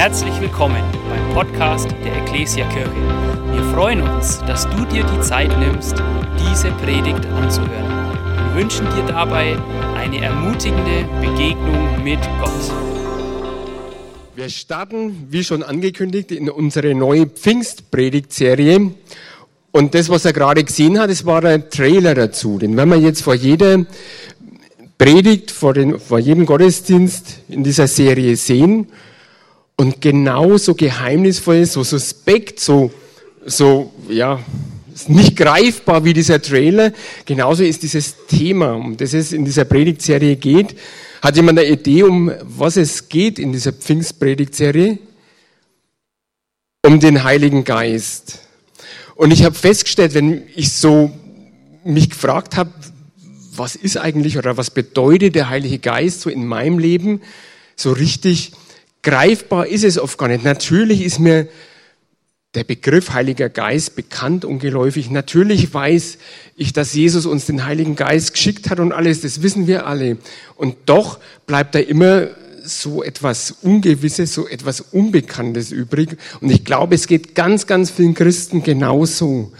Herzlich willkommen beim Podcast der Ecclesia Kirche. Wir freuen uns, dass du dir die Zeit nimmst, diese Predigt anzuhören. Wir wünschen dir dabei eine ermutigende Begegnung mit Gott. Wir starten, wie schon angekündigt, in unsere neue Pfingstpredigtserie. Und das, was er gerade gesehen hat, das war der Trailer dazu. Den werden wir jetzt vor jeder Predigt, vor, den, vor jedem Gottesdienst in dieser Serie sehen. Und genauso geheimnisvoll, so suspekt, so, so, ja, nicht greifbar wie dieser Trailer, genauso ist dieses Thema, um das es in dieser Predigtserie geht. Hat jemand eine Idee, um was es geht in dieser Pfingstpredigtserie? Um den Heiligen Geist. Und ich habe festgestellt, wenn ich so mich gefragt habe, was ist eigentlich oder was bedeutet der Heilige Geist so in meinem Leben, so richtig greifbar ist es oft gar nicht. Natürlich ist mir der Begriff Heiliger Geist bekannt und geläufig. Natürlich weiß ich, dass Jesus uns den Heiligen Geist geschickt hat und alles, das wissen wir alle. Und doch bleibt da immer so etwas Ungewisses, so etwas Unbekanntes übrig. Und ich glaube, es geht ganz, ganz vielen Christen genauso.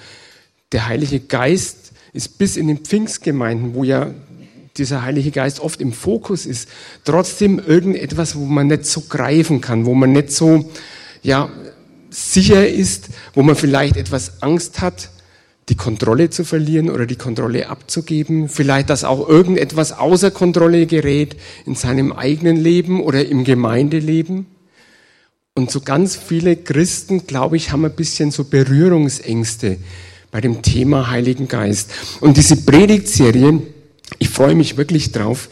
Der Heilige Geist ist bis in den Pfingstgemeinden, wo ja dieser Heilige Geist oft im Fokus ist, trotzdem irgendetwas, wo man nicht so greifen kann, wo man nicht so, ja, sicher ist, wo man vielleicht etwas Angst hat, die Kontrolle zu verlieren oder die Kontrolle abzugeben, vielleicht, dass auch irgendetwas außer Kontrolle gerät in seinem eigenen Leben oder im Gemeindeleben. Und so ganz viele Christen, glaube ich, haben ein bisschen so Berührungsängste bei dem Thema Heiligen Geist. Und diese Predigtserie, ich freue mich wirklich drauf,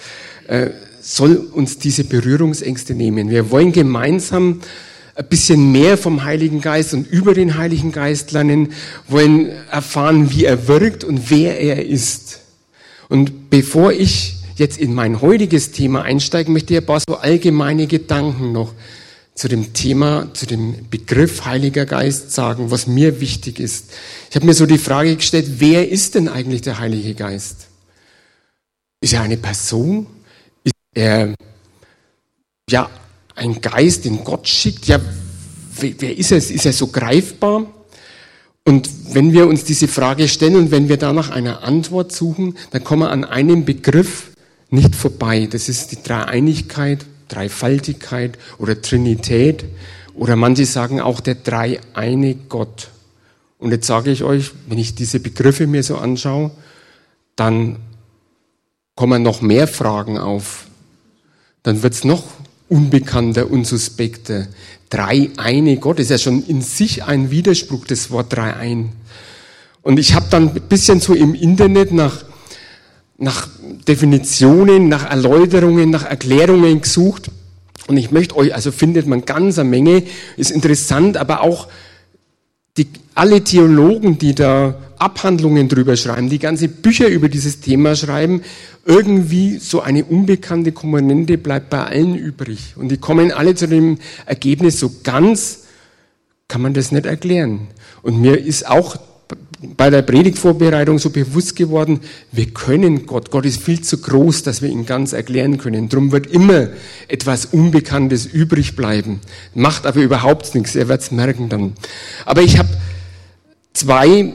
äh, soll uns diese Berührungsängste nehmen. Wir wollen gemeinsam ein bisschen mehr vom Heiligen Geist und über den Heiligen Geist lernen, wollen erfahren, wie er wirkt und wer er ist. Und bevor ich jetzt in mein heutiges Thema einsteige, möchte ich ein paar so allgemeine Gedanken noch zu dem Thema, zu dem Begriff Heiliger Geist sagen, was mir wichtig ist. Ich habe mir so die Frage gestellt, wer ist denn eigentlich der Heilige Geist? Ist er eine Person? Ist er ja ein Geist, den Gott schickt? Ja, wer ist er? Ist er so greifbar? Und wenn wir uns diese Frage stellen und wenn wir da nach einer Antwort suchen, dann kommen wir an einem Begriff nicht vorbei. Das ist die Dreieinigkeit, Dreifaltigkeit oder Trinität oder manche sagen auch der dreieine Gott. Und jetzt sage ich euch, wenn ich diese Begriffe mir so anschaue, dann kommen noch mehr Fragen auf. Dann wird's noch unbekannter, unsuspekter. Drei eine Gott ist ja schon in sich ein Widerspruch, das Wort drei ein. Und ich habe dann ein bisschen so im Internet nach, nach Definitionen, nach Erläuterungen, nach Erklärungen gesucht. Und ich möchte euch, also findet man ganz eine Menge, ist interessant, aber auch die, alle Theologen, die da Abhandlungen drüber schreiben, die ganze Bücher über dieses Thema schreiben, irgendwie so eine unbekannte Komponente bleibt bei allen übrig. Und die kommen alle zu dem Ergebnis, so ganz kann man das nicht erklären. Und mir ist auch bei der Predigtvorbereitung so bewusst geworden, wir können Gott. Gott ist viel zu groß, dass wir ihn ganz erklären können. Drum wird immer etwas Unbekanntes übrig bleiben. Macht aber überhaupt nichts. Er wird es merken dann. Aber ich habe zwei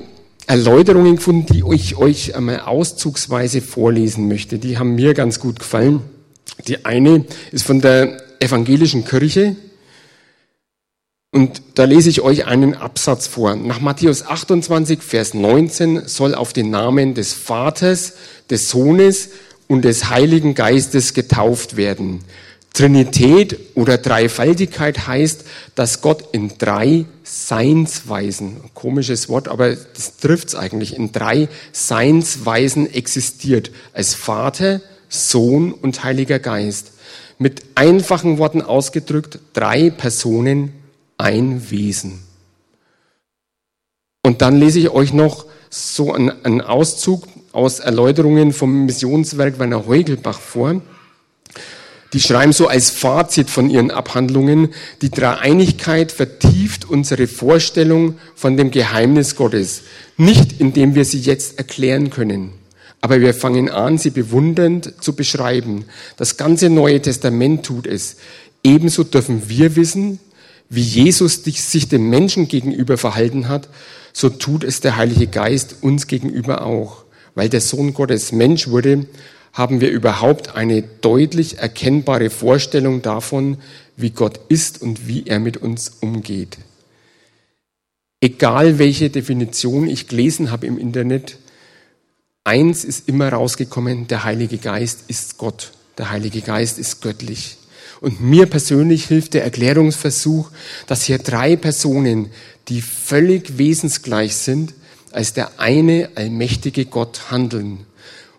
Erläuterungen gefunden, die ich euch einmal auszugsweise vorlesen möchte. Die haben mir ganz gut gefallen. Die eine ist von der evangelischen Kirche. Und da lese ich euch einen Absatz vor. Nach Matthäus 28, Vers 19 soll auf den Namen des Vaters, des Sohnes und des Heiligen Geistes getauft werden. Trinität oder Dreifaltigkeit heißt, dass Gott in drei Seinsweisen, komisches Wort, aber das trifft's eigentlich, in drei Seinsweisen existiert. Als Vater, Sohn und Heiliger Geist. Mit einfachen Worten ausgedrückt, drei Personen, ein Wesen. Und dann lese ich euch noch so einen, Auszug aus Erläuterungen vom Missionswerk Werner Heugelbach vor. Die schreiben so als Fazit von ihren Abhandlungen, die Dreieinigkeit vertieft unsere Vorstellung von dem Geheimnis Gottes. Nicht indem wir sie jetzt erklären können, aber wir fangen an, sie bewundernd zu beschreiben. Das ganze Neue Testament tut es. Ebenso dürfen wir wissen, Wie Jesus sich dem Menschen gegenüber verhalten hat, so tut es der Heilige Geist uns gegenüber auch. Weil der Sohn Gottes Mensch wurde, haben wir überhaupt eine deutlich erkennbare Vorstellung davon, wie Gott ist und wie er mit uns umgeht. Egal welche Definition ich gelesen habe im Internet, eins ist immer rausgekommen, der Heilige Geist ist Gott. Der Heilige Geist ist göttlich. Und mir persönlich hilft der Erklärungsversuch, dass hier drei Personen, die völlig wesensgleich sind, als der eine allmächtige Gott handeln.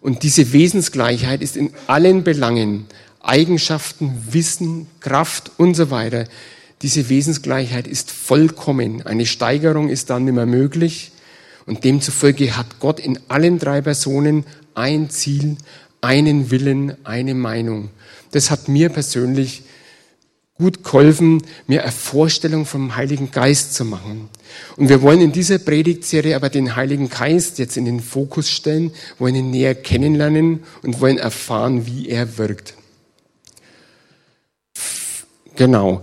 Und diese Wesensgleichheit ist in allen Belangen, Eigenschaften, Wissen, Kraft und so weiter. Diese Wesensgleichheit ist vollkommen. Eine Steigerung ist dann nicht mehr möglich. Und demzufolge hat Gott in allen drei Personen ein Ziel, einen Willen, eine Meinung. Das hat mir persönlich gut geholfen, mir eine Vorstellung vom Heiligen Geist zu machen. Und wir wollen in dieser Predigtserie aber den Heiligen Geist jetzt in den Fokus stellen, wollen ihn näher kennenlernen und wollen erfahren, wie er wirkt. Genau.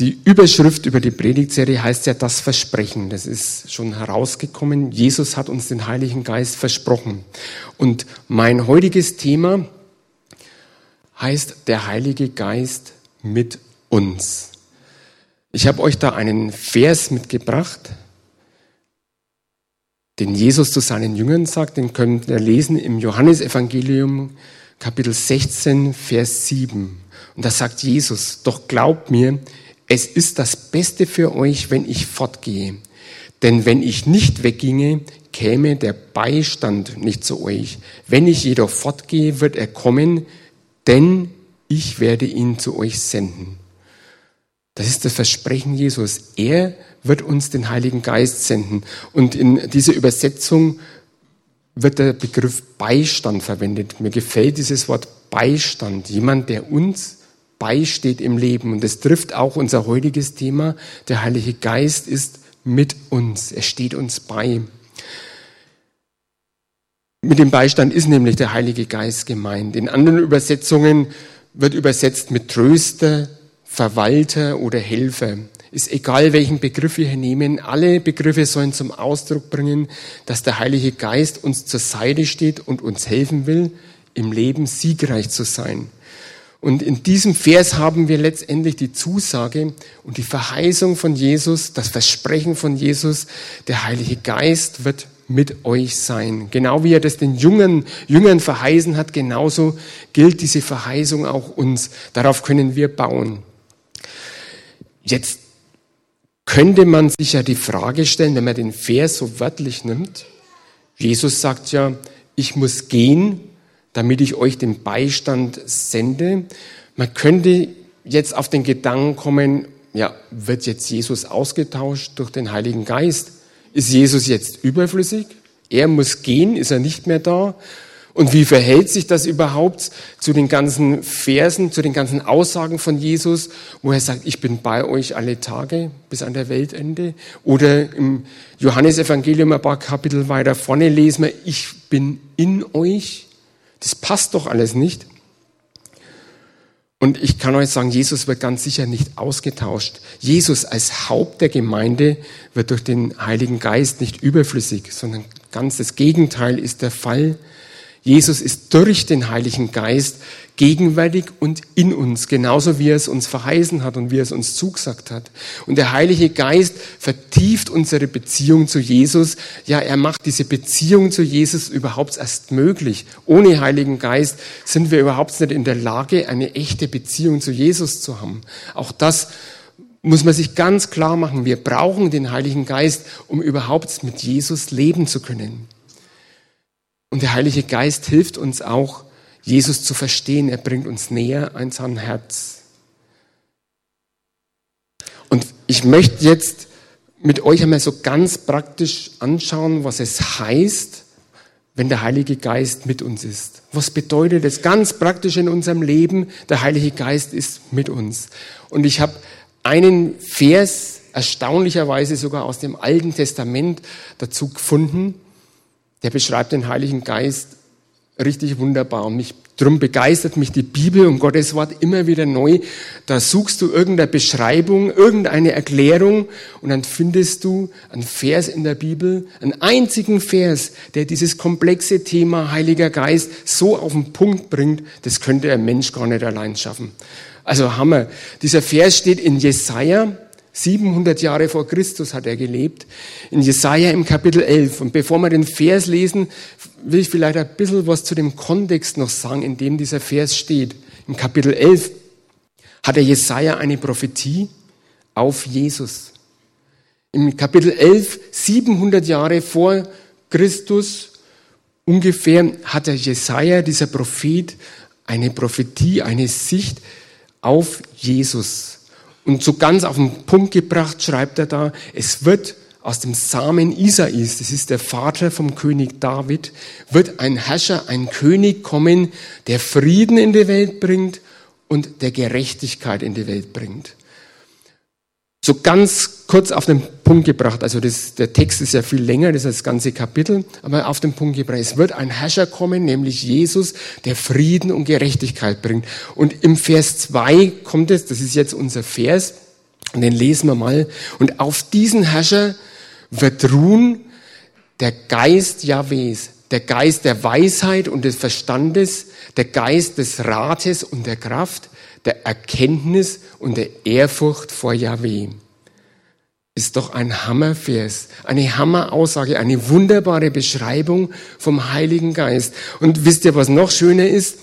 Die Überschrift über die Predigtserie heißt ja das Versprechen. Das ist schon herausgekommen. Jesus hat uns den Heiligen Geist versprochen. Und mein heutiges Thema heißt der Heilige Geist mit uns. Ich habe euch da einen Vers mitgebracht, den Jesus zu seinen Jüngern sagt, den könnt ihr lesen im Johannesevangelium Kapitel 16, Vers 7. Und da sagt Jesus, doch glaubt mir, es ist das Beste für euch, wenn ich fortgehe. Denn wenn ich nicht wegginge, käme der Beistand nicht zu euch. Wenn ich jedoch fortgehe, wird er kommen, denn ich werde ihn zu euch senden. Das ist das Versprechen Jesus. Er wird uns den Heiligen Geist senden. Und in dieser Übersetzung wird der Begriff Beistand verwendet. Mir gefällt dieses Wort Beistand. Jemand, der uns beisteht im Leben. Und es trifft auch unser heutiges Thema. Der Heilige Geist ist mit uns. Er steht uns bei. Mit dem Beistand ist nämlich der Heilige Geist gemeint. In anderen Übersetzungen wird übersetzt mit Tröster, Verwalter oder Helfer. Ist egal, welchen Begriff wir hier nehmen. Alle Begriffe sollen zum Ausdruck bringen, dass der Heilige Geist uns zur Seite steht und uns helfen will, im Leben siegreich zu sein. Und in diesem Vers haben wir letztendlich die Zusage und die Verheißung von Jesus, das Versprechen von Jesus, der Heilige Geist wird mit euch sein. Genau wie er das den Jüngern, Jüngern verheißen hat, genauso gilt diese Verheißung auch uns. Darauf können wir bauen. Jetzt könnte man sich ja die Frage stellen, wenn man den Vers so wörtlich nimmt. Jesus sagt ja, ich muss gehen, damit ich euch den Beistand sende. Man könnte jetzt auf den Gedanken kommen, ja, wird jetzt Jesus ausgetauscht durch den Heiligen Geist? Ist Jesus jetzt überflüssig? Er muss gehen, ist er nicht mehr da? Und wie verhält sich das überhaupt zu den ganzen Versen, zu den ganzen Aussagen von Jesus, wo er sagt, ich bin bei euch alle Tage bis an der Weltende? Oder im Johannesevangelium ein paar Kapitel weiter vorne lesen wir, ich bin in euch. Das passt doch alles nicht. Und ich kann euch sagen, Jesus wird ganz sicher nicht ausgetauscht. Jesus als Haupt der Gemeinde wird durch den Heiligen Geist nicht überflüssig, sondern ganz das Gegenteil ist der Fall. Jesus ist durch den Heiligen Geist gegenwärtig und in uns, genauso wie er es uns verheißen hat und wie er es uns zugesagt hat. Und der Heilige Geist vertieft unsere Beziehung zu Jesus. Ja, er macht diese Beziehung zu Jesus überhaupt erst möglich. Ohne Heiligen Geist sind wir überhaupt nicht in der Lage, eine echte Beziehung zu Jesus zu haben. Auch das muss man sich ganz klar machen. Wir brauchen den Heiligen Geist, um überhaupt mit Jesus leben zu können. Und der Heilige Geist hilft uns auch, Jesus zu verstehen. Er bringt uns näher an sein Herz. Und ich möchte jetzt mit euch einmal so ganz praktisch anschauen, was es heißt, wenn der Heilige Geist mit uns ist. Was bedeutet es ganz praktisch in unserem Leben? Der Heilige Geist ist mit uns. Und ich habe einen Vers erstaunlicherweise sogar aus dem Alten Testament dazu gefunden der beschreibt den Heiligen Geist richtig wunderbar. Und mich, drum begeistert mich die Bibel und Gottes Wort immer wieder neu. Da suchst du irgendeine Beschreibung, irgendeine Erklärung und dann findest du einen Vers in der Bibel, einen einzigen Vers, der dieses komplexe Thema Heiliger Geist so auf den Punkt bringt, das könnte ein Mensch gar nicht allein schaffen. Also Hammer. Dieser Vers steht in Jesaja, 700 Jahre vor Christus hat er gelebt, in Jesaja im Kapitel 11. Und bevor wir den Vers lesen, will ich vielleicht ein bisschen was zu dem Kontext noch sagen, in dem dieser Vers steht. Im Kapitel 11 hat der Jesaja eine Prophetie auf Jesus. Im Kapitel 11, 700 Jahre vor Christus ungefähr, hat der Jesaja, dieser Prophet, eine Prophetie, eine Sicht auf Jesus. Und so ganz auf den Punkt gebracht schreibt er da, es wird aus dem Samen Isais, das ist der Vater vom König David, wird ein Herrscher, ein König kommen, der Frieden in die Welt bringt und der Gerechtigkeit in die Welt bringt. So ganz kurz auf den Punkt gebracht, also das, der Text ist ja viel länger, das ist das ganze Kapitel, aber auf den Punkt gebracht. Es wird ein Herrscher kommen, nämlich Jesus, der Frieden und Gerechtigkeit bringt. Und im Vers 2 kommt es, das ist jetzt unser Vers, und den lesen wir mal. Und auf diesen Herrscher wird ruhen der Geist Jahwes, der Geist der Weisheit und des Verstandes, der Geist des Rates und der Kraft, der Erkenntnis und der Ehrfurcht vor Jahwe. Ist doch ein Hammervers, eine Hammeraussage, eine wunderbare Beschreibung vom Heiligen Geist. Und wisst ihr, was noch schöner ist?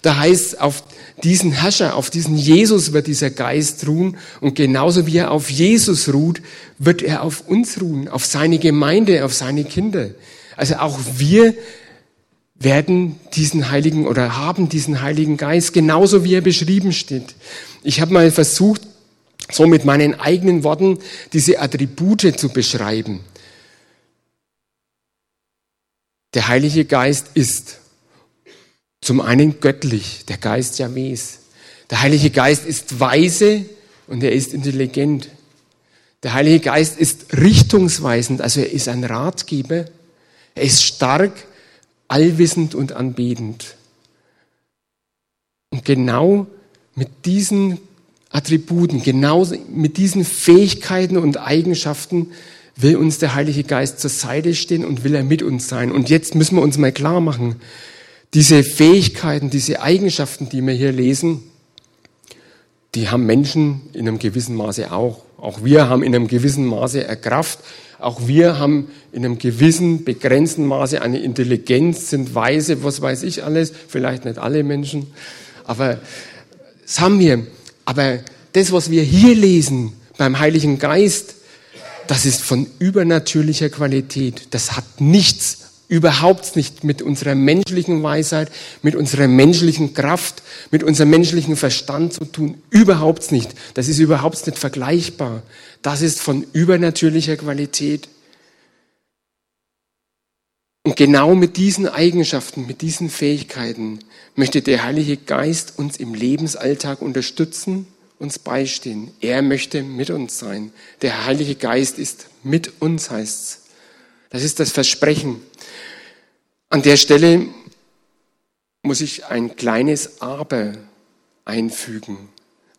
Da heißt auf diesen Herrscher, auf diesen Jesus wird dieser Geist ruhen und genauso wie er auf Jesus ruht, wird er auf uns ruhen, auf seine Gemeinde, auf seine Kinder. Also auch wir werden diesen Heiligen oder haben diesen Heiligen Geist, genauso wie er beschrieben steht. Ich habe mal versucht, so mit meinen eigenen Worten diese Attribute zu beschreiben. Der Heilige Geist ist zum einen göttlich, der Geist Jahwes. Der Heilige Geist ist weise und er ist intelligent. Der Heilige Geist ist richtungsweisend, also er ist ein Ratgeber. Er ist stark, allwissend und anbetend. Und genau mit diesen Attributen, genau mit diesen Fähigkeiten und Eigenschaften will uns der Heilige Geist zur Seite stehen und will er mit uns sein. Und jetzt müssen wir uns mal klar machen, diese Fähigkeiten, diese Eigenschaften, die wir hier lesen, die haben Menschen in einem gewissen Maße auch. Auch wir haben in einem gewissen Maße eine Kraft. Auch wir haben in einem gewissen, begrenzten Maße eine Intelligenz, sind weise, was weiß ich alles. Vielleicht nicht alle Menschen. Aber das haben wir. Aber das, was wir hier lesen beim Heiligen Geist, das ist von übernatürlicher Qualität. Das hat nichts überhaupt nicht mit unserer menschlichen Weisheit, mit unserer menschlichen Kraft, mit unserem menschlichen Verstand zu tun. Überhaupt nicht. Das ist überhaupt nicht vergleichbar. Das ist von übernatürlicher Qualität. Und genau mit diesen Eigenschaften, mit diesen Fähigkeiten möchte der Heilige Geist uns im Lebensalltag unterstützen, uns beistehen. Er möchte mit uns sein. Der Heilige Geist ist mit uns, heißt's. Das ist das Versprechen. An der Stelle muss ich ein kleines Aber einfügen.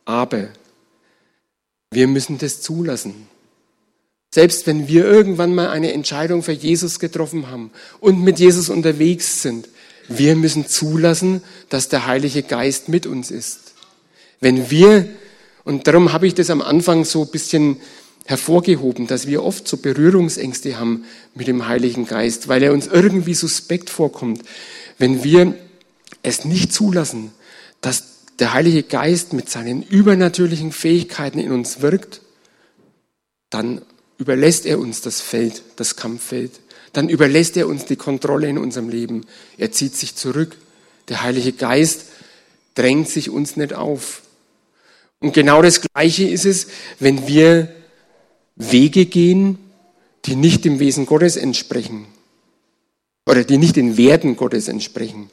Aber wir müssen das zulassen. Selbst wenn wir irgendwann mal eine Entscheidung für Jesus getroffen haben und mit Jesus unterwegs sind, wir müssen zulassen, dass der Heilige Geist mit uns ist. Wenn wir, und darum habe ich das am Anfang so ein bisschen hervorgehoben, dass wir oft so Berührungsängste haben mit dem Heiligen Geist, weil er uns irgendwie suspekt vorkommt. Wenn wir es nicht zulassen, dass der Heilige Geist mit seinen übernatürlichen Fähigkeiten in uns wirkt, dann überlässt er uns das Feld, das Kampffeld. Dann überlässt er uns die Kontrolle in unserem Leben. Er zieht sich zurück. Der Heilige Geist drängt sich uns nicht auf. Und genau das Gleiche ist es, wenn wir Wege gehen, die nicht dem Wesen Gottes entsprechen oder die nicht den Werten Gottes entsprechen.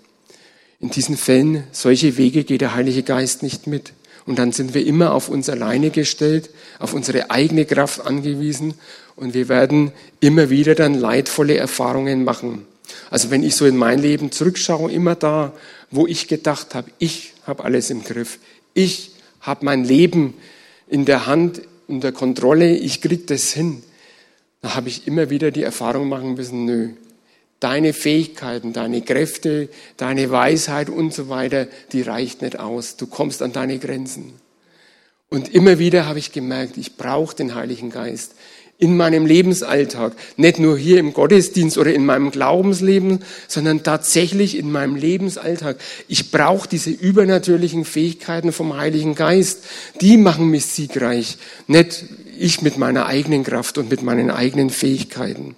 In diesen Fällen, solche Wege geht der Heilige Geist nicht mit. Und dann sind wir immer auf uns alleine gestellt, auf unsere eigene Kraft angewiesen und wir werden immer wieder dann leidvolle Erfahrungen machen. Also wenn ich so in mein Leben zurückschaue, immer da, wo ich gedacht habe, ich habe alles im Griff, ich habe mein Leben in der Hand, unter Kontrolle, ich kriege das hin, da habe ich immer wieder die Erfahrung machen müssen, nö, deine Fähigkeiten, deine Kräfte, deine Weisheit und so weiter, die reicht nicht aus. Du kommst an deine Grenzen. Und immer wieder habe ich gemerkt, ich brauche den Heiligen Geist in meinem Lebensalltag. Nicht nur hier im Gottesdienst oder in meinem Glaubensleben, sondern tatsächlich in meinem Lebensalltag. Ich brauche diese übernatürlichen Fähigkeiten vom Heiligen Geist. Die machen mich siegreich. Nicht ich mit meiner eigenen Kraft und mit meinen eigenen Fähigkeiten.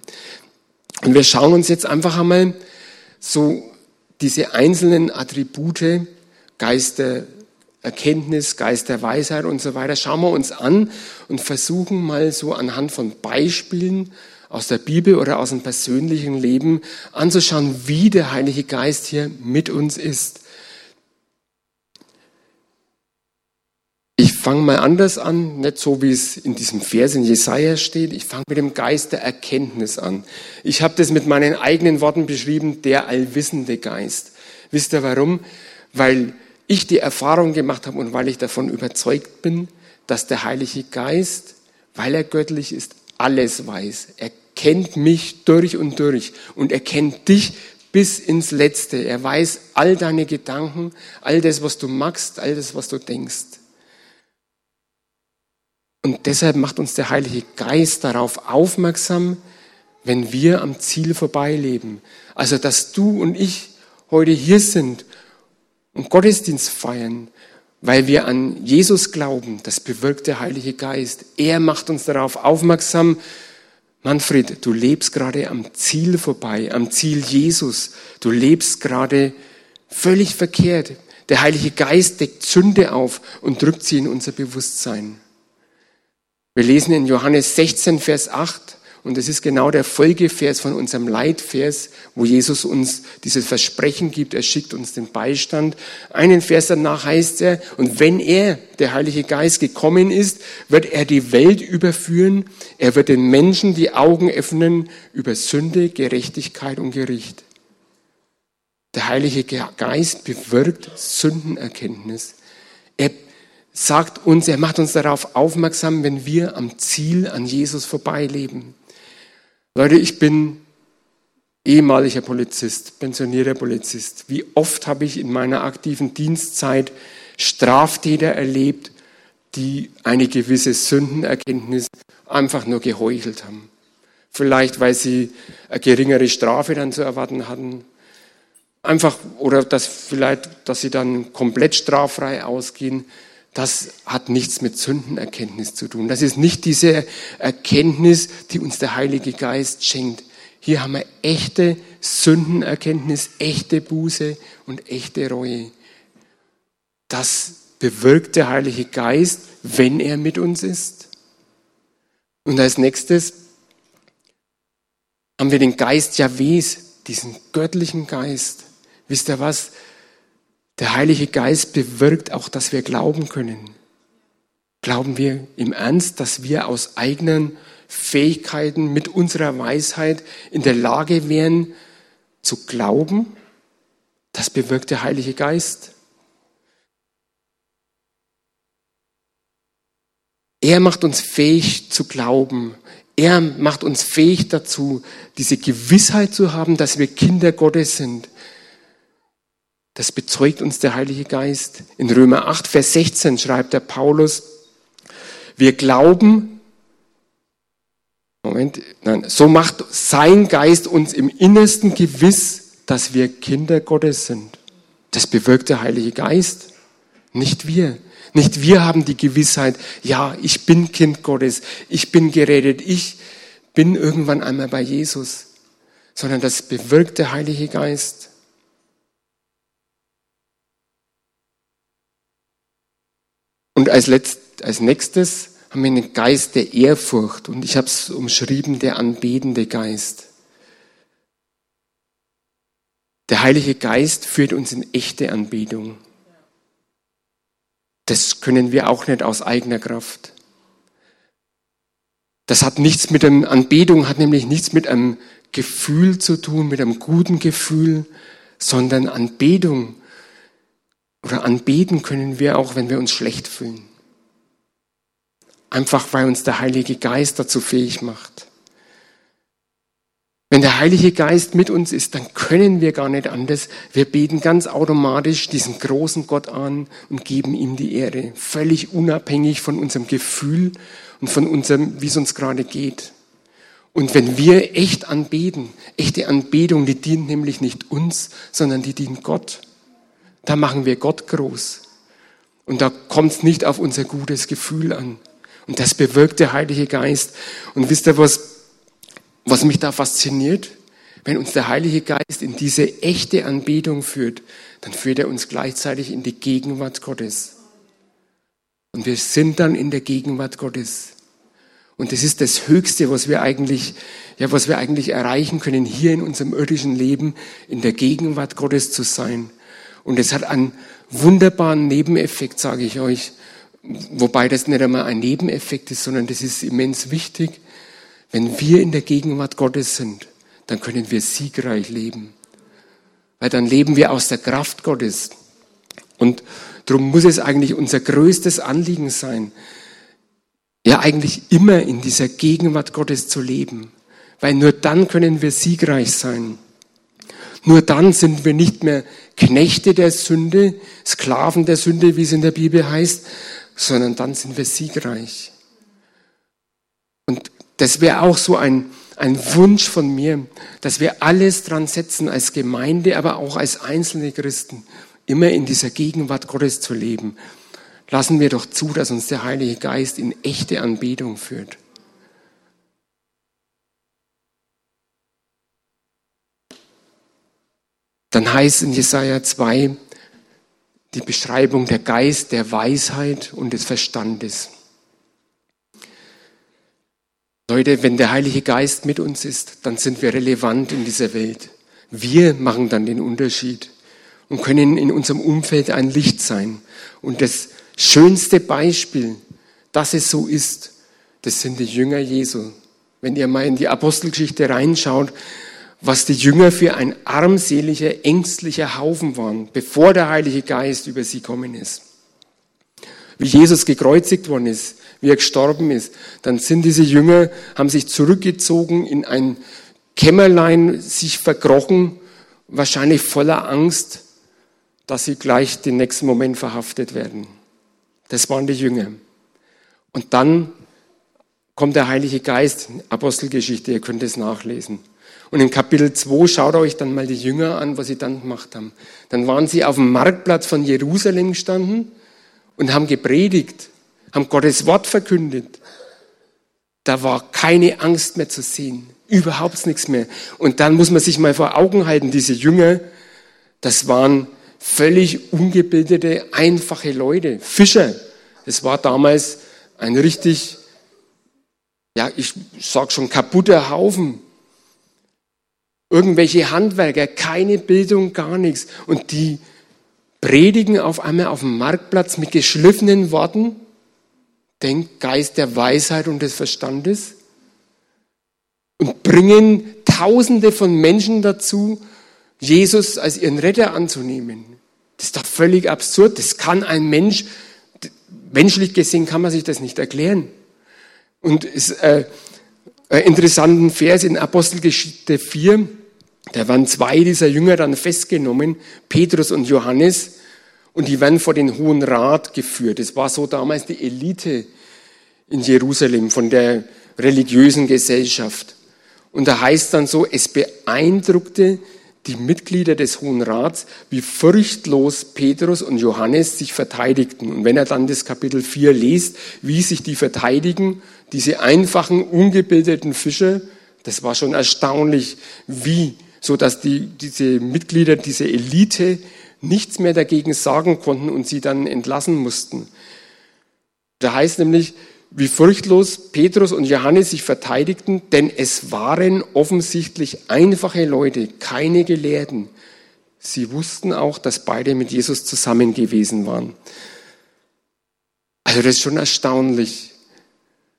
Und wir schauen uns jetzt einfach einmal so diese einzelnen Attribute, Geister, Erkenntnis, Geist der Weisheit und so weiter, schauen wir uns an und versuchen mal so anhand von Beispielen aus der Bibel oder aus dem persönlichen Leben anzuschauen, wie der Heilige Geist hier mit uns ist. Ich fange mal anders an, nicht so wie es in diesem Vers in Jesaja steht. Ich fange mit dem Geist der Erkenntnis an. Ich habe das mit meinen eigenen Worten beschrieben, der allwissende Geist. Wisst ihr warum? Weil ich die Erfahrung gemacht habe und weil ich davon überzeugt bin, dass der Heilige Geist, weil er göttlich ist, alles weiß. Er kennt mich durch und durch und er kennt dich bis ins Letzte. Er weiß all deine Gedanken, all das, was du magst, all das, was du denkst. Und deshalb macht uns der Heilige Geist darauf aufmerksam, wenn wir am Ziel vorbeileben. Also, dass du und ich heute hier sind und Gottesdienst feiern, weil wir an Jesus glauben, das bewirkt der Heilige Geist. Er macht uns darauf aufmerksam, Manfred, du lebst gerade am Ziel vorbei, am Ziel Jesus. Du lebst gerade völlig verkehrt. Der Heilige Geist deckt Sünde auf und drückt sie in unser Bewusstsein. Wir lesen in Johannes 16, Vers 8, und das ist genau der Folgevers von unserem Leitvers, wo Jesus uns dieses Versprechen gibt, er schickt uns den Beistand. Einen Vers danach heißt er, und wenn er, der Heilige Geist, gekommen ist, wird er die Welt überführen, er wird den Menschen die Augen öffnen über Sünde, Gerechtigkeit und Gericht. Der Heilige Geist bewirkt Sündenerkenntnis. Er sagt uns, er macht uns darauf aufmerksam, wenn wir am Ziel an Jesus vorbeileben. Leute, ich bin ehemaliger Polizist, pensionierter Polizist. Wie oft habe ich in meiner aktiven Dienstzeit Straftäter erlebt, die eine gewisse Sündenerkenntnis einfach nur geheuchelt haben. Vielleicht, weil sie eine geringere Strafe dann zu erwarten hatten. Einfach, oder dass vielleicht, dass sie dann komplett straffrei ausgehen das hat nichts mit Sündenerkenntnis zu tun. Das ist nicht diese Erkenntnis, die uns der Heilige Geist schenkt. Hier haben wir echte Sündenerkenntnis, echte Buße und echte Reue. Das bewirkt der Heilige Geist, wenn er mit uns ist. Und als nächstes haben wir den Geist Jahwes, diesen göttlichen Geist. Wisst ihr was? Der Heilige Geist bewirkt auch, dass wir glauben können. Glauben wir im Ernst, dass wir aus eigenen Fähigkeiten mit unserer Weisheit in der Lage wären zu glauben? Das bewirkt der Heilige Geist. Er macht uns fähig zu glauben. Er macht uns fähig dazu, diese Gewissheit zu haben, dass wir Kinder Gottes sind. Das bezeugt uns der Heilige Geist. In Römer 8, Vers 16 schreibt der Paulus, wir glauben, Moment, nein, so macht sein Geist uns im Innersten gewiss, dass wir Kinder Gottes sind. Das bewirkt der Heilige Geist, nicht wir. Nicht wir haben die Gewissheit, ja, ich bin Kind Gottes, ich bin gerettet, ich bin irgendwann einmal bei Jesus, sondern das bewirkt der Heilige Geist. Und als, letzt, als nächstes haben wir den Geist der Ehrfurcht und ich habe es umschrieben, der anbetende Geist. Der Heilige Geist führt uns in echte Anbetung. Das können wir auch nicht aus eigener Kraft. Das hat nichts mit einem, Anbetung hat nämlich nichts mit einem Gefühl zu tun, mit einem guten Gefühl, sondern Anbetung oder anbeten können wir auch, wenn wir uns schlecht fühlen. Einfach weil uns der Heilige Geist dazu fähig macht. Wenn der Heilige Geist mit uns ist, dann können wir gar nicht anders. Wir beten ganz automatisch diesen großen Gott an und geben ihm die Ehre, völlig unabhängig von unserem Gefühl und von unserem, wie es uns gerade geht. Und wenn wir echt anbeten, echte Anbetung, die dient nämlich nicht uns, sondern die dient Gott. Da machen wir Gott groß. Und da kommt es nicht auf unser gutes Gefühl an. Und das bewirkt der Heilige Geist. Und wisst ihr, was was mich da fasziniert, wenn uns der Heilige Geist in diese echte Anbetung führt, dann führt er uns gleichzeitig in die Gegenwart Gottes. Und wir sind dann in der Gegenwart Gottes. Und das ist das Höchste, was wir eigentlich, ja, was wir eigentlich erreichen können, hier in unserem irdischen Leben, in der Gegenwart Gottes zu sein. Und es hat einen wunderbaren Nebeneffekt, sage ich euch. Wobei das nicht einmal ein Nebeneffekt ist, sondern das ist immens wichtig. Wenn wir in der Gegenwart Gottes sind, dann können wir siegreich leben. Weil dann leben wir aus der Kraft Gottes. Und darum muss es eigentlich unser größtes Anliegen sein, ja eigentlich immer in dieser Gegenwart Gottes zu leben. Weil nur dann können wir siegreich sein. Nur dann sind wir nicht mehr Knechte der Sünde, Sklaven der Sünde, wie es in der Bibel heißt, sondern dann sind wir siegreich. Und das wäre auch so ein, ein Wunsch von mir, dass wir alles dran setzen, als Gemeinde, aber auch als einzelne Christen, immer in dieser Gegenwart Gottes zu leben. Lassen wir doch zu, dass uns der Heilige Geist in echte Anbetung führt. Dann heißt in Jesaja 2 die Beschreibung der Geist der Weisheit und des Verstandes. Leute, wenn der Heilige Geist mit uns ist, dann sind wir relevant in dieser Welt. Wir machen dann den Unterschied und können in unserem Umfeld ein Licht sein. Und das schönste Beispiel, dass es so ist, das sind die Jünger Jesu. Wenn ihr mal in die Apostelgeschichte reinschaut, was die Jünger für ein armseliger, ängstlicher Haufen waren, bevor der Heilige Geist über sie kommen ist. Wie Jesus gekreuzigt worden ist, wie er gestorben ist. Dann sind diese Jünger, haben sich zurückgezogen in ein Kämmerlein, sich verkrochen, wahrscheinlich voller Angst, dass sie gleich den nächsten Moment verhaftet werden. Das waren die Jünger. Und dann kommt der Heilige Geist, Apostelgeschichte, ihr könnt es nachlesen. Und in Kapitel 2 schaut euch dann mal die Jünger an, was sie dann gemacht haben. Dann waren sie auf dem Marktplatz von Jerusalem gestanden und haben gepredigt haben Gottes Wort verkündet. Da war keine Angst mehr zu sehen, überhaupt nichts mehr. Und dann muss man sich mal vor Augen halten, diese Jünger, das waren völlig ungebildete, einfache Leute, Fischer. Das war damals ein richtig, ja, ich sag schon kaputter Haufen. Irgendwelche Handwerker, keine Bildung, gar nichts. Und die predigen auf einmal auf dem Marktplatz mit geschliffenen Worten den Geist der Weisheit und des Verstandes und bringen Tausende von Menschen dazu, Jesus als ihren Retter anzunehmen. Das ist doch völlig absurd. Das kann ein Mensch, menschlich gesehen kann man sich das nicht erklären. Und es äh, ein interessanten Vers in Apostelgeschichte 4, da waren zwei dieser Jünger dann festgenommen, Petrus und Johannes, und die werden vor den Hohen Rat geführt. Es war so damals die Elite in Jerusalem von der religiösen Gesellschaft. Und da heißt dann so, es beeindruckte die Mitglieder des Hohen Rats, wie furchtlos Petrus und Johannes sich verteidigten. Und wenn er dann das Kapitel 4 liest, wie sich die verteidigen, diese einfachen, ungebildeten Fischer, das war schon erstaunlich, wie, so dass die, diese Mitglieder, diese Elite nichts mehr dagegen sagen konnten und sie dann entlassen mussten. Da heißt nämlich, wie furchtlos Petrus und Johannes sich verteidigten, denn es waren offensichtlich einfache Leute, keine Gelehrten. Sie wussten auch, dass beide mit Jesus zusammen gewesen waren. Also das ist schon erstaunlich.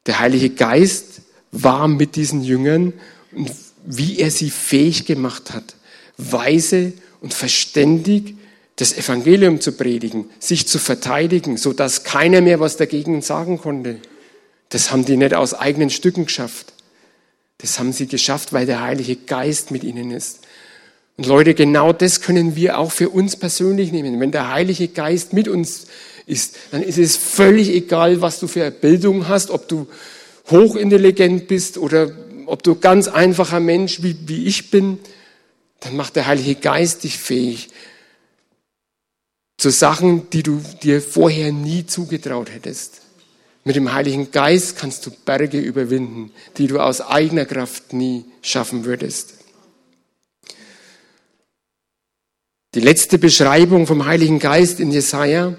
Der Heilige Geist war mit diesen Jüngern und wie er sie fähig gemacht hat, weise und verständig das Evangelium zu predigen, sich zu verteidigen, so dass keiner mehr was dagegen sagen konnte. Das haben die nicht aus eigenen Stücken geschafft. Das haben sie geschafft, weil der Heilige Geist mit ihnen ist. Und Leute, genau das können wir auch für uns persönlich nehmen. Wenn der Heilige Geist mit uns ist, dann ist es völlig egal, was du für eine Bildung hast, ob du hochintelligent bist oder ob du ganz einfacher Mensch wie, wie ich bin, dann macht der Heilige Geist dich fähig zu Sachen, die du dir vorher nie zugetraut hättest. Mit dem Heiligen Geist kannst du Berge überwinden, die du aus eigener Kraft nie schaffen würdest. Die letzte Beschreibung vom Heiligen Geist in Jesaja,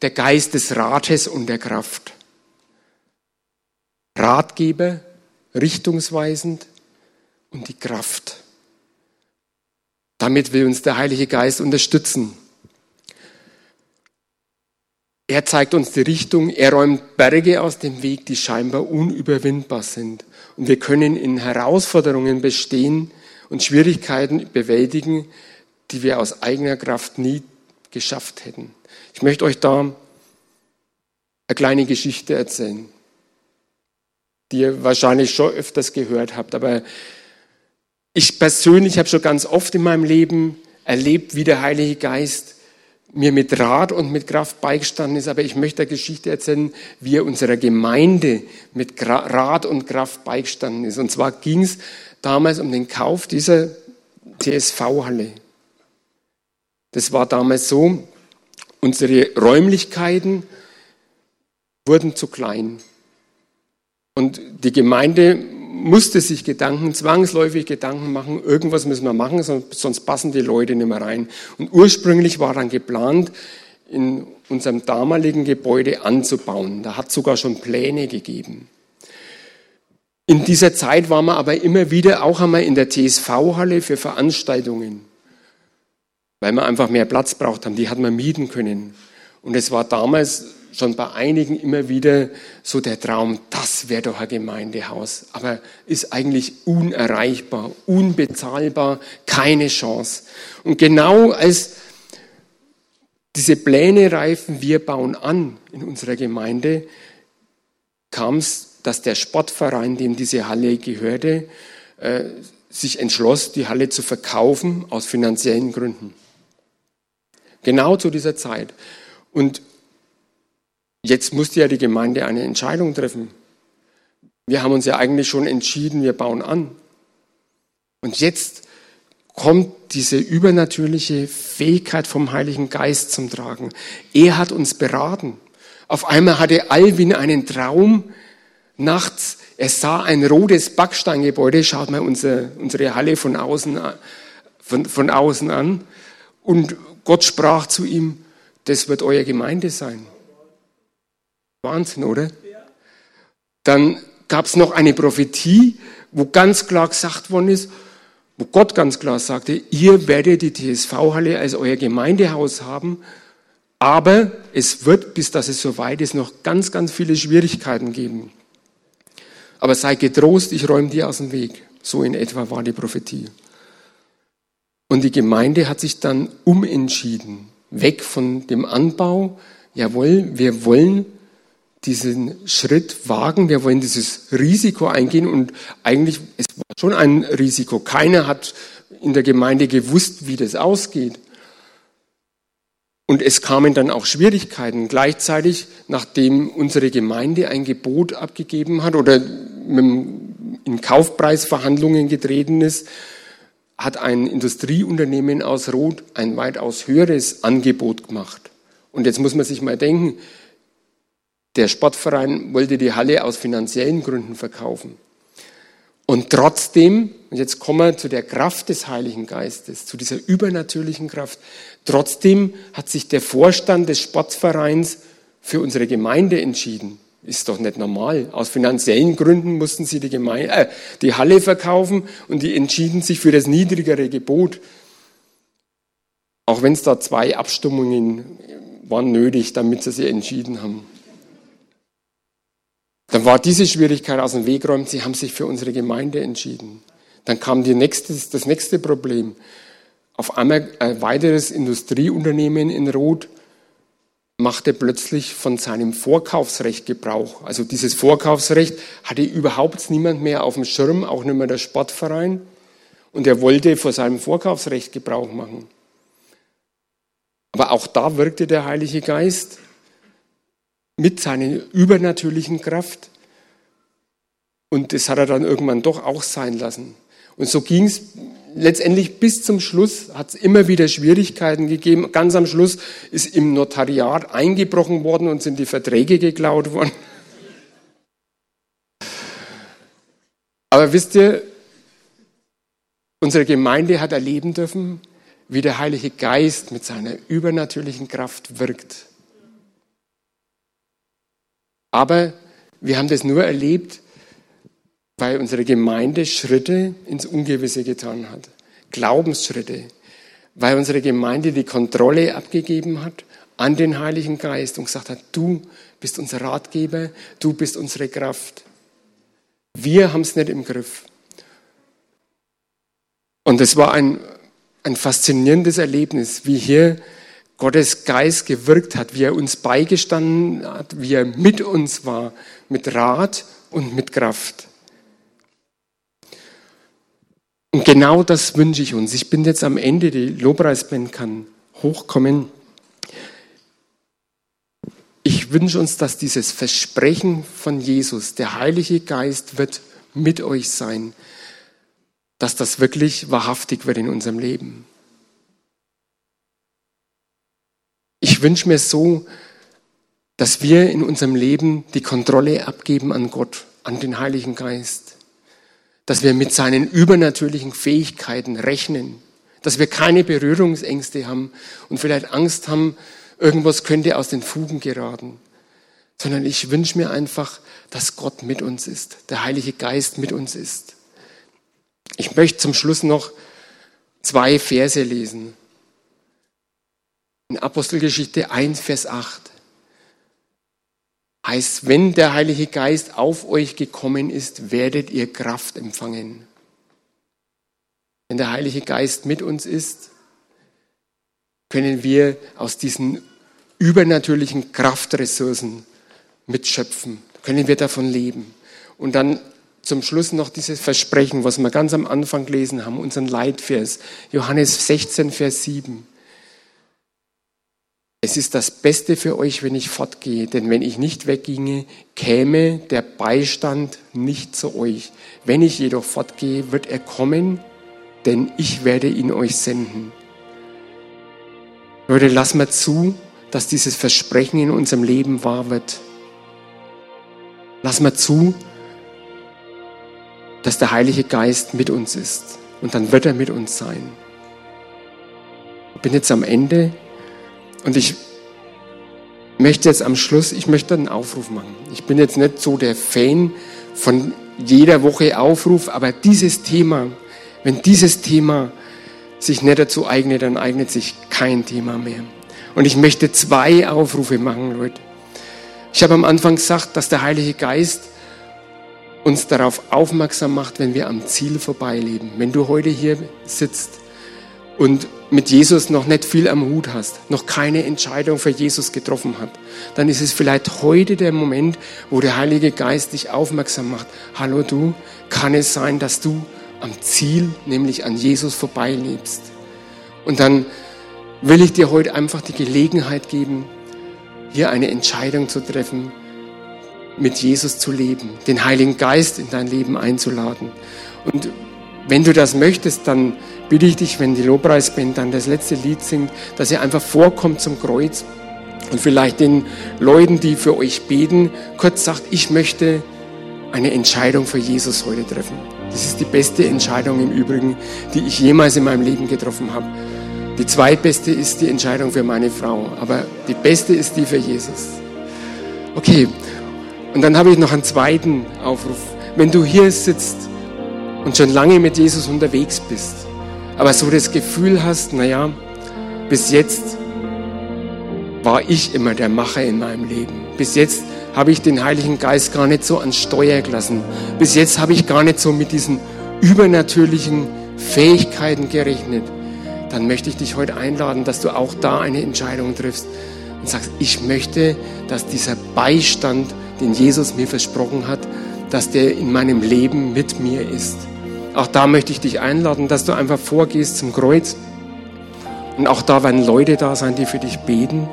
der Geist des Rates und der Kraft. Ratgeber, richtungsweisend und die Kraft. Damit will uns der Heilige Geist unterstützen. Er zeigt uns die Richtung, er räumt Berge aus dem Weg, die scheinbar unüberwindbar sind. Und wir können in Herausforderungen bestehen und Schwierigkeiten bewältigen, die wir aus eigener Kraft nie geschafft hätten. Ich möchte euch da eine kleine Geschichte erzählen, die ihr wahrscheinlich schon öfters gehört habt. Aber ich persönlich habe schon ganz oft in meinem Leben erlebt, wie der Heilige Geist mir mit Rat und mit Kraft beigestanden ist, aber ich möchte eine Geschichte erzählen, wie er unserer Gemeinde mit Rat und Kraft beigestanden ist. Und zwar ging es damals um den Kauf dieser TSV-Halle. Das war damals so, unsere Räumlichkeiten wurden zu klein. Und die Gemeinde musste sich Gedanken, zwangsläufig Gedanken machen, irgendwas müssen wir machen, sonst passen die Leute nicht mehr rein. Und ursprünglich war dann geplant, in unserem damaligen Gebäude anzubauen. Da hat sogar schon Pläne gegeben. In dieser Zeit waren wir aber immer wieder auch einmal in der TSV-Halle für Veranstaltungen, weil wir einfach mehr Platz braucht haben. Die hat man mieten können. Und es war damals schon bei einigen immer wieder so der Traum, das wäre doch ein Gemeindehaus, aber ist eigentlich unerreichbar, unbezahlbar, keine Chance. Und genau als diese Pläne reifen, wir bauen an in unserer Gemeinde, kam es, dass der Sportverein, dem diese Halle gehörte, äh, sich entschloss, die Halle zu verkaufen aus finanziellen Gründen. Genau zu dieser Zeit. Und Jetzt musste ja die Gemeinde eine Entscheidung treffen. Wir haben uns ja eigentlich schon entschieden, wir bauen an. Und jetzt kommt diese übernatürliche Fähigkeit vom Heiligen Geist zum Tragen. Er hat uns beraten. Auf einmal hatte Alvin einen Traum nachts. Er sah ein rotes Backsteingebäude. Schaut mal unsere, unsere Halle von außen, von, von außen an. Und Gott sprach zu ihm, das wird euer Gemeinde sein. Wahnsinn, oder? Dann gab es noch eine Prophetie, wo ganz klar gesagt worden ist, wo Gott ganz klar sagte, ihr werdet die TSV-Halle als euer Gemeindehaus haben, aber es wird, bis dass es soweit ist, noch ganz, ganz viele Schwierigkeiten geben. Aber sei getrost, ich räume dir aus dem Weg. So in etwa war die Prophetie. Und die Gemeinde hat sich dann umentschieden, weg von dem Anbau. Jawohl, wir wollen diesen Schritt wagen, wir wollen dieses Risiko eingehen und eigentlich, es war schon ein Risiko. Keiner hat in der Gemeinde gewusst, wie das ausgeht. Und es kamen dann auch Schwierigkeiten. Gleichzeitig, nachdem unsere Gemeinde ein Gebot abgegeben hat oder in Kaufpreisverhandlungen getreten ist, hat ein Industrieunternehmen aus Rot ein weitaus höheres Angebot gemacht. Und jetzt muss man sich mal denken, der Sportverein wollte die Halle aus finanziellen Gründen verkaufen. Und trotzdem, und jetzt kommen wir zu der Kraft des Heiligen Geistes, zu dieser übernatürlichen Kraft, trotzdem hat sich der Vorstand des Sportvereins für unsere Gemeinde entschieden. Ist doch nicht normal. Aus finanziellen Gründen mussten sie die, Gemeinde, äh, die Halle verkaufen und die entschieden sich für das niedrigere Gebot. Auch wenn es da zwei Abstimmungen waren nötig, damit sie sich entschieden haben. Dann war diese Schwierigkeit aus dem Weg räumt. Sie haben sich für unsere Gemeinde entschieden. Dann kam die nächste, das nächste Problem. Auf einmal ein weiteres Industrieunternehmen in Rot machte plötzlich von seinem Vorkaufsrecht Gebrauch. Also dieses Vorkaufsrecht hatte überhaupt niemand mehr auf dem Schirm, auch nicht mehr der Sportverein. Und er wollte vor seinem Vorkaufsrecht Gebrauch machen. Aber auch da wirkte der Heilige Geist mit seiner übernatürlichen Kraft. Und das hat er dann irgendwann doch auch sein lassen. Und so ging es letztendlich bis zum Schluss, hat es immer wieder Schwierigkeiten gegeben. Ganz am Schluss ist im Notariat eingebrochen worden und sind die Verträge geklaut worden. Aber wisst ihr, unsere Gemeinde hat erleben dürfen, wie der Heilige Geist mit seiner übernatürlichen Kraft wirkt. Aber wir haben das nur erlebt, weil unsere Gemeinde Schritte ins Ungewisse getan hat. Glaubensschritte. Weil unsere Gemeinde die Kontrolle abgegeben hat an den Heiligen Geist und gesagt hat, du bist unser Ratgeber, du bist unsere Kraft. Wir haben es nicht im Griff. Und es war ein, ein faszinierendes Erlebnis, wie hier Gottes Geist gewirkt hat, wie er uns beigestanden hat, wie er mit uns war, mit Rat und mit Kraft. Und genau das wünsche ich uns. Ich bin jetzt am Ende, die Lobpreisband kann hochkommen. Ich wünsche uns, dass dieses Versprechen von Jesus, der Heilige Geist wird mit euch sein, dass das wirklich wahrhaftig wird in unserem Leben. Ich wünsche mir so, dass wir in unserem Leben die Kontrolle abgeben an Gott, an den Heiligen Geist dass wir mit seinen übernatürlichen Fähigkeiten rechnen, dass wir keine Berührungsängste haben und vielleicht Angst haben, irgendwas könnte aus den Fugen geraten, sondern ich wünsche mir einfach, dass Gott mit uns ist, der Heilige Geist mit uns ist. Ich möchte zum Schluss noch zwei Verse lesen. In Apostelgeschichte 1, Vers 8 heißt, wenn der Heilige Geist auf euch gekommen ist, werdet ihr Kraft empfangen. Wenn der Heilige Geist mit uns ist, können wir aus diesen übernatürlichen Kraftressourcen mitschöpfen, können wir davon leben. Und dann zum Schluss noch dieses Versprechen, was wir ganz am Anfang gelesen haben, unseren Leitvers, Johannes 16, Vers 7. Es ist das Beste für euch, wenn ich fortgehe, denn wenn ich nicht wegginge, käme der Beistand nicht zu euch. Wenn ich jedoch fortgehe, wird er kommen, denn ich werde ihn euch senden. Leute, lass mal zu, dass dieses Versprechen in unserem Leben wahr wird. Lass mal zu, dass der Heilige Geist mit uns ist. Und dann wird er mit uns sein. Ich bin jetzt am Ende und ich möchte jetzt am Schluss, ich möchte einen Aufruf machen. Ich bin jetzt nicht so der Fan von jeder Woche Aufruf, aber dieses Thema, wenn dieses Thema sich nicht dazu eignet, dann eignet sich kein Thema mehr. Und ich möchte zwei Aufrufe machen, Leute. Ich habe am Anfang gesagt, dass der Heilige Geist uns darauf aufmerksam macht, wenn wir am Ziel vorbeileben. Wenn du heute hier sitzt und mit Jesus noch nicht viel am Hut hast, noch keine Entscheidung für Jesus getroffen hat, dann ist es vielleicht heute der Moment, wo der Heilige Geist dich aufmerksam macht. Hallo du, kann es sein, dass du am Ziel, nämlich an Jesus vorbeilebst? Und dann will ich dir heute einfach die Gelegenheit geben, hier eine Entscheidung zu treffen, mit Jesus zu leben, den Heiligen Geist in dein Leben einzuladen. Und wenn du das möchtest, dann bitte ich dich, wenn die Lobpreisband dann das letzte Lied singt, dass ihr einfach vorkommt zum Kreuz und vielleicht den Leuten, die für euch beten, kurz sagt, ich möchte eine Entscheidung für Jesus heute treffen. Das ist die beste Entscheidung im Übrigen, die ich jemals in meinem Leben getroffen habe. Die zweitbeste ist die Entscheidung für meine Frau, aber die beste ist die für Jesus. Okay, und dann habe ich noch einen zweiten Aufruf. Wenn du hier sitzt und schon lange mit Jesus unterwegs bist, aber so das Gefühl hast, naja, bis jetzt war ich immer der Macher in meinem Leben. Bis jetzt habe ich den Heiligen Geist gar nicht so ans Steuer gelassen. Bis jetzt habe ich gar nicht so mit diesen übernatürlichen Fähigkeiten gerechnet, dann möchte ich dich heute einladen, dass du auch da eine Entscheidung triffst und sagst, ich möchte, dass dieser Beistand, den Jesus mir versprochen hat, dass der in meinem Leben mit mir ist. Auch da möchte ich dich einladen, dass du einfach vorgehst zum Kreuz. Und auch da werden Leute da sein, die für dich beten.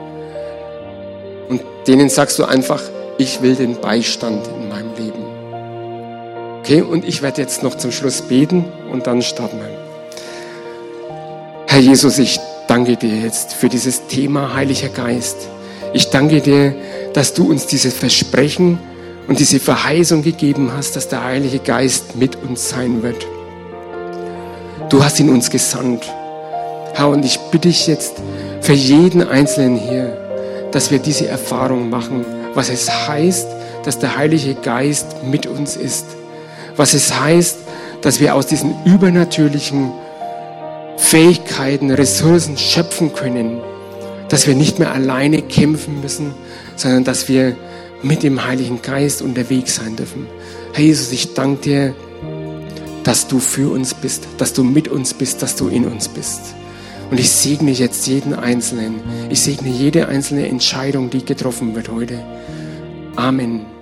Und denen sagst du einfach, ich will den Beistand in meinem Leben. Okay, und ich werde jetzt noch zum Schluss beten und dann starten wir. Herr Jesus, ich danke dir jetzt für dieses Thema Heiliger Geist. Ich danke dir, dass du uns dieses Versprechen und diese Verheißung gegeben hast, dass der Heilige Geist mit uns sein wird. Du hast ihn uns gesandt. Herr, und ich bitte dich jetzt für jeden Einzelnen hier, dass wir diese Erfahrung machen, was es heißt, dass der Heilige Geist mit uns ist. Was es heißt, dass wir aus diesen übernatürlichen Fähigkeiten, Ressourcen schöpfen können, dass wir nicht mehr alleine kämpfen müssen, sondern dass wir mit dem Heiligen Geist unterwegs sein dürfen. Herr Jesus, ich danke dir, dass du für uns bist, dass du mit uns bist, dass du in uns bist. Und ich segne jetzt jeden Einzelnen. Ich segne jede einzelne Entscheidung, die getroffen wird heute. Amen.